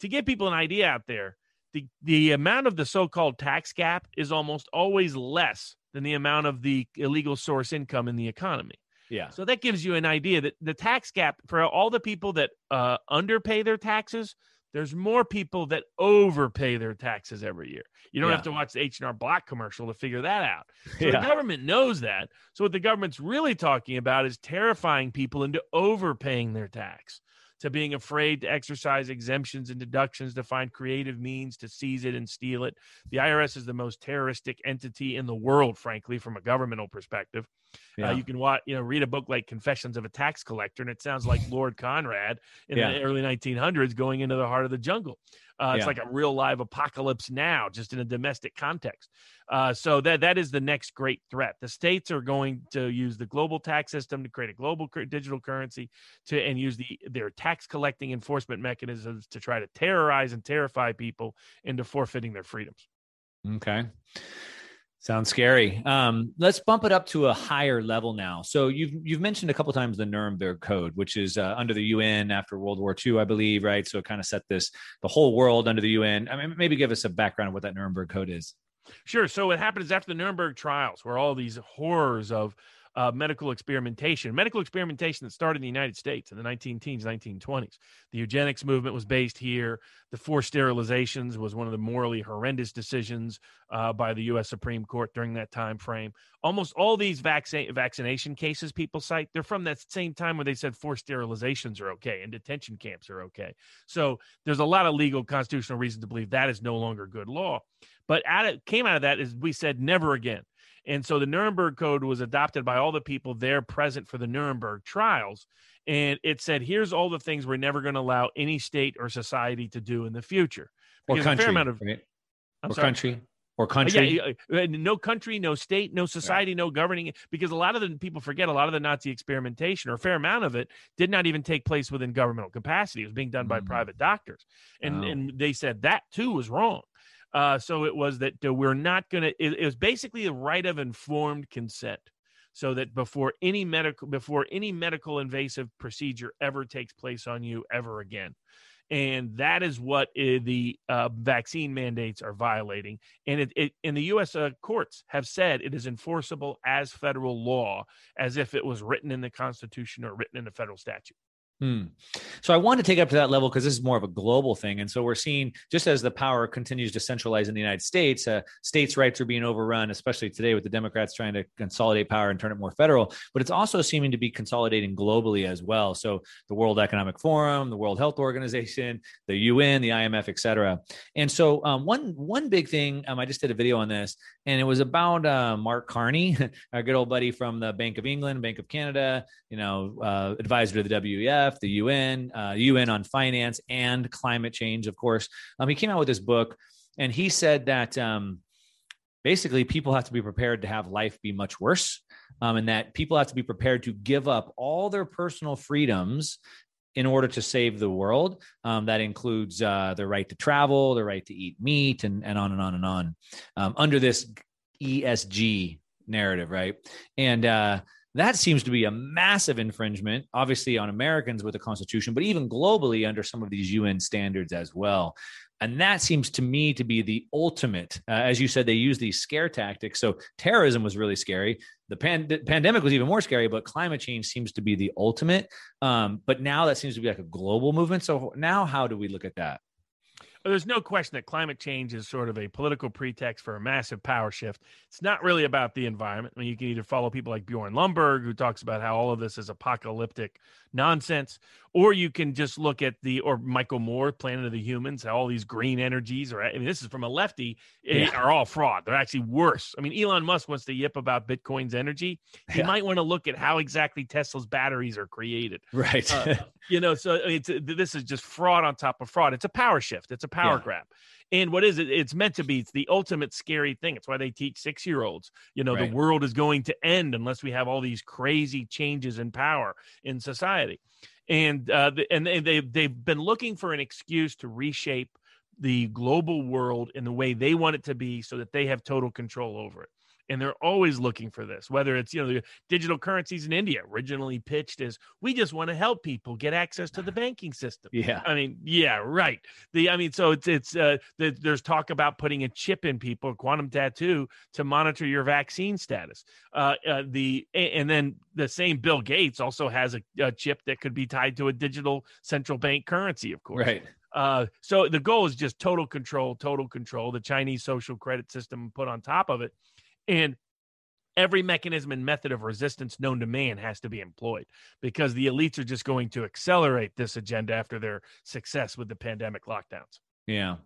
To give people an idea out there, the the amount of the so-called tax gap is almost always less than the amount of the illegal source income in the economy. Yeah. So that gives you an idea that the tax gap for all the people that uh, underpay their taxes, there's more people that overpay their taxes every year. You don't yeah. have to watch the H&R Block commercial to figure that out. So yeah. the government knows that. So what the government's really talking about is terrifying people into overpaying their tax to being afraid to exercise exemptions and deductions to find creative means to seize it and steal it. The IRS is the most terroristic entity in the world, frankly, from a governmental perspective. Uh, yeah. Uh, you can watch, you know, read a book like Confessions of a Tax Collector, and it sounds like Lord Conrad in yeah. the early 1900s going into the heart of the jungle. Uh, it's yeah. like a real live apocalypse now, just in a domestic context. Uh, so that that is the next great threat. The states are going to use the global tax system to create a global digital currency to and use the their tax collecting enforcement mechanisms to try to terrorize and terrify people into forfeiting their freedoms. Okay. Sounds scary. Um, let's bump it up to a higher level now. So you've you've mentioned a couple times the Nuremberg Code, which is uh, under the UN after World War II, I believe, right? So it kind of set this the whole world under the UN. I mean, maybe give us a background of what that Nuremberg Code is. Sure. So what happens after the Nuremberg trials, where all these horrors of uh, medical experimentation, medical experimentation that started in the United States in the 19 teens, 1920s. The eugenics movement was based here. The forced sterilizations was one of the morally horrendous decisions uh, by the U.S. Supreme Court during that time frame. Almost all these vaccine vaccination cases people cite, they're from that same time where they said forced sterilizations are okay and detention camps are okay. So there's a lot of legal constitutional reason to believe that is no longer good law. But out of, came out of that is we said never again. And so the Nuremberg Code was adopted by all the people there present for the Nuremberg trials. And it said, here's all the things we're never going to allow any state or society to do in the future. Because or country. Of, right? or sorry. country. Or country. Yeah, no country, no state, no society, yeah. no governing. Because a lot of the people forget a lot of the Nazi experimentation, or a fair amount of it, did not even take place within governmental capacity. It was being done by mm. private doctors. And, oh. and they said that too was wrong. Uh, so it was that uh, we're not going to. It, was basically a right of informed consent, so that before any medical before any medical invasive procedure ever takes place on you ever again, and that is what uh, the uh, vaccine mandates are violating. And it, it and the U.S. Uh, courts have said it is enforceable as federal law, as if it was written in the Constitution or written in the federal statute. Hmm. So I want to take up to that level because this is more of a global thing, and so we're seeing just as the power continues to centralize in the United States, uh, states' rights are being overrun, especially today with the Democrats trying to consolidate power and turn it more federal. But it's also seeming to be consolidating globally as well. So the World Economic Forum, the World Health Organization, the UN, the IMF, et cetera. And so um, one one big thing, um, I just did a video on this, and it was about uh, Mark Carney, our good old buddy from the Bank of England, Bank of Canada, you know, uh, advisor to the WEF the UN, uh, UN on finance and climate change, of course. Um, he came out with this book, and he said that um, basically people have to be prepared to have life be much worse, um, and that people have to be prepared to give up all their personal freedoms in order to save the world. Um, that includes uh, the right to travel, the right to eat meat, and, and on and on and on um, under this ESG narrative, right? And uh, that seems to be a massive infringement, obviously on Americans with the Constitution, but even globally under some of these UN standards as well. And that seems to me to be the ultimate. Uh, as you said, they use these scare tactics. So terrorism was really scary. The pand- pandemic was even more scary, but climate change seems to be the ultimate. Um, but now that seems to be like a global movement. So now, how do we look at that? There's no question that climate change is sort of a political pretext for a massive power shift. It's not really about the environment. I mean, you can either follow people like Bjorn Lomborg, who talks about how all of this is apocalyptic nonsense, or you can just look at the or Michael Moore, Planet of the Humans, how all these green energies are. I mean, this is from a lefty, eh, yeah. are all fraud. They're actually worse. I mean, Elon Musk wants to yip about Bitcoin's energy. He yeah. might want to look at how exactly Tesla's batteries are created. Right. Uh, you know, so it's this is just fraud on top of fraud. It's a power shift. It's a power yeah. grab. And what is it? It's meant to be. It's the ultimate scary thing. It's why they teach six year olds. You know, right. the world is going to end unless we have all these crazy changes in power in society and uh, and they they've been looking for an excuse to reshape the global world in the way they want it to be, so that they have total control over it and they're always looking for this whether it's you know the digital currencies in india originally pitched as we just want to help people get access to the banking system. Yeah. I mean yeah right. The i mean so it's it's uh the, there's talk about putting a chip in people a quantum tattoo to monitor your vaccine status. Uh, uh the and then the same bill gates also has a, a chip that could be tied to a digital central bank currency of course. Right. Uh, so the goal is just total control, total control. The Chinese social credit system put on top of it, and every mechanism and method of resistance known to man has to be employed because the elites are just going to accelerate this agenda after their success with the pandemic lockdowns. Yeah.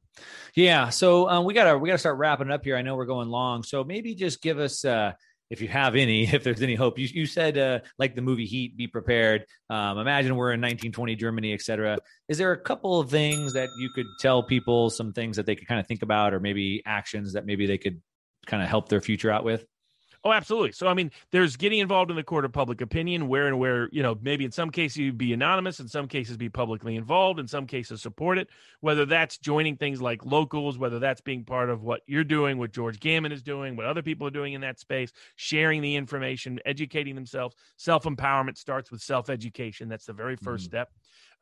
Yeah. So um, we gotta we gotta start wrapping up here. I know we're going long. So maybe just give us uh if you have any, if there's any hope. You, you said uh, like the movie Heat, be prepared. Um, imagine we're in 1920 Germany, etc. Is there a couple of things that you could tell people, some things that they could kind of think about, or maybe actions that maybe they could kind of help their future out with? Oh, absolutely. So, I mean, there's getting involved in the court of public opinion, where and where, you know, maybe in some cases you be anonymous, in some cases be publicly involved, in some cases support it, whether that's joining things like locals, whether that's being part of what you're doing, what George Gammon is doing, what other people are doing in that space, sharing the information, educating themselves. Self empowerment starts with self education. That's the very 1st mm-hmm. step.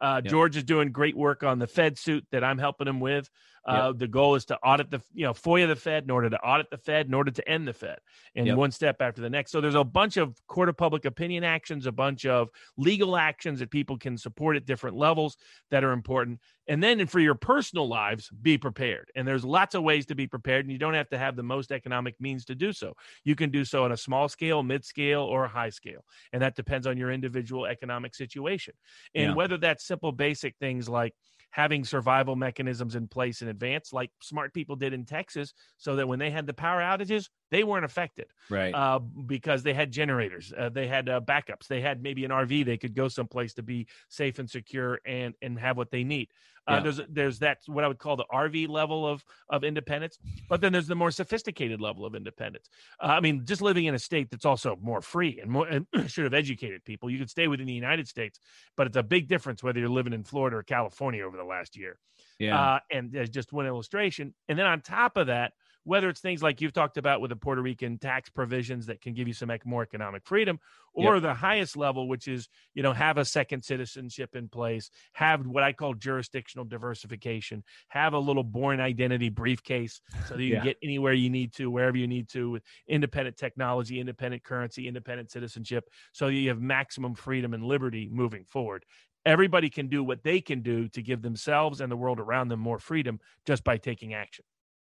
Uh, yep. George is doing great work on the Fed suit that I'm helping him with. Uh, The goal is to audit the, you know, FOIA the Fed in order to audit the Fed, in order to end the Fed, and Yep. one step after the next. So there's a bunch of court of public opinion actions, a bunch of legal actions that people can support at different levels that are important. And then for your personal lives, be prepared. And there's lots of ways to be prepared, and you don't have to have the most economic means to do so. You can do so on a small scale, mid scale, or a high scale. And that depends on your individual economic situation. And Yeah. whether that's simple, basic things like having survival mechanisms in place in advance, like smart people did in Texas, so that when they had the power outages, they weren't affected Right. uh, because they had generators, uh, they had uh, backups, they had maybe an RV they could go someplace to be safe and secure and and have what they need. Uh, Yeah. There's there's that what I would call the RV level of of independence, but then there's the more sophisticated level of independence. Uh, I mean, just living in a state that's also more free and more and should have educated people. You could stay within the United States, but it's a big difference whether you're living in Florida or California over the last year yeah. uh, and just one illustration. And then on top of that, whether it's things like you've talked about with the Puerto Rican tax provisions that can give you some more economic freedom, or the highest level, which is you know have a second citizenship in place, have what I call jurisdictional diversification, have a little Bourne identity briefcase so that you Yeah. can get anywhere you need to, wherever you need to, with independent technology, independent currency, independent citizenship, so you have maximum freedom and liberty moving forward everybody can do what they can do to give themselves and the world around them more freedom just by taking action.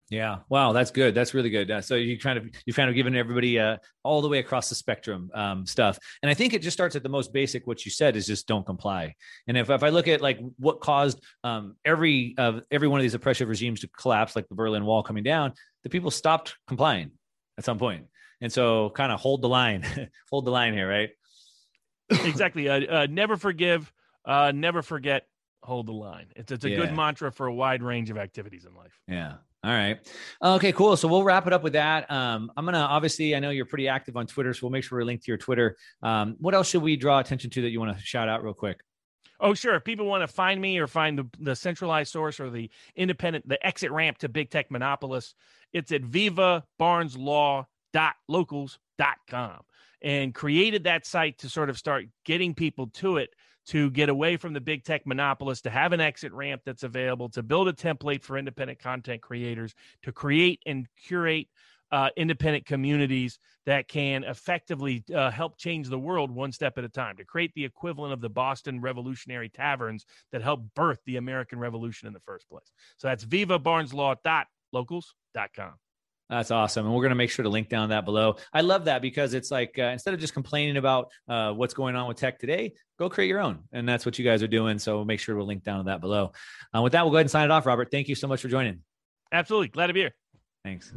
Yeah. Wow. That's good. That's really good. Uh, so you kind of you kind of given everybody uh, all the way across the spectrum um, stuff, and I think it just starts at the most basic. What you said is just don't comply. And if, if I look at like what caused um, every uh, every one of these oppressive regimes to collapse, like the Berlin Wall coming down, the people stopped complying at some point. And so, kind of hold the line, hold the line here, right? exactly. Uh, uh, never forgive, uh, never forget, hold the line. It's, it's a good mantra for a wide range of activities in life. Yeah. All right. Okay, cool. So we'll wrap it up with that. Um, I'm going to obviously, I know you're pretty active on Twitter, so we'll make sure we link to your Twitter. Um, what else should we draw attention to that you want to shout out real quick? Oh, sure. If people want to find me or find the, the centralized source or the independent, the exit ramp to big tech monopolists, it's at vivabarneslaw.locals.com and created that site to sort of start getting people to it to get away from the big tech monopolists, to have an exit ramp that's available, to build a template for independent content creators, to create and curate uh, independent communities that can effectively uh, help change the world one step at a time, to create the equivalent of the Boston Revolutionary Taverns that helped birth the American Revolution in the first place. So that's vivabarneslaw.locals.com. That's awesome. And we're going to make sure to link down that below. I love that because it's like uh, instead of just complaining about uh, what's going on with tech today, go create your own. And that's what you guys are doing. So we'll make sure we'll link down to that below. Uh, with that, we'll go ahead and sign it off, Robert. Thank you so much for joining. Absolutely. Glad to be here. Thanks.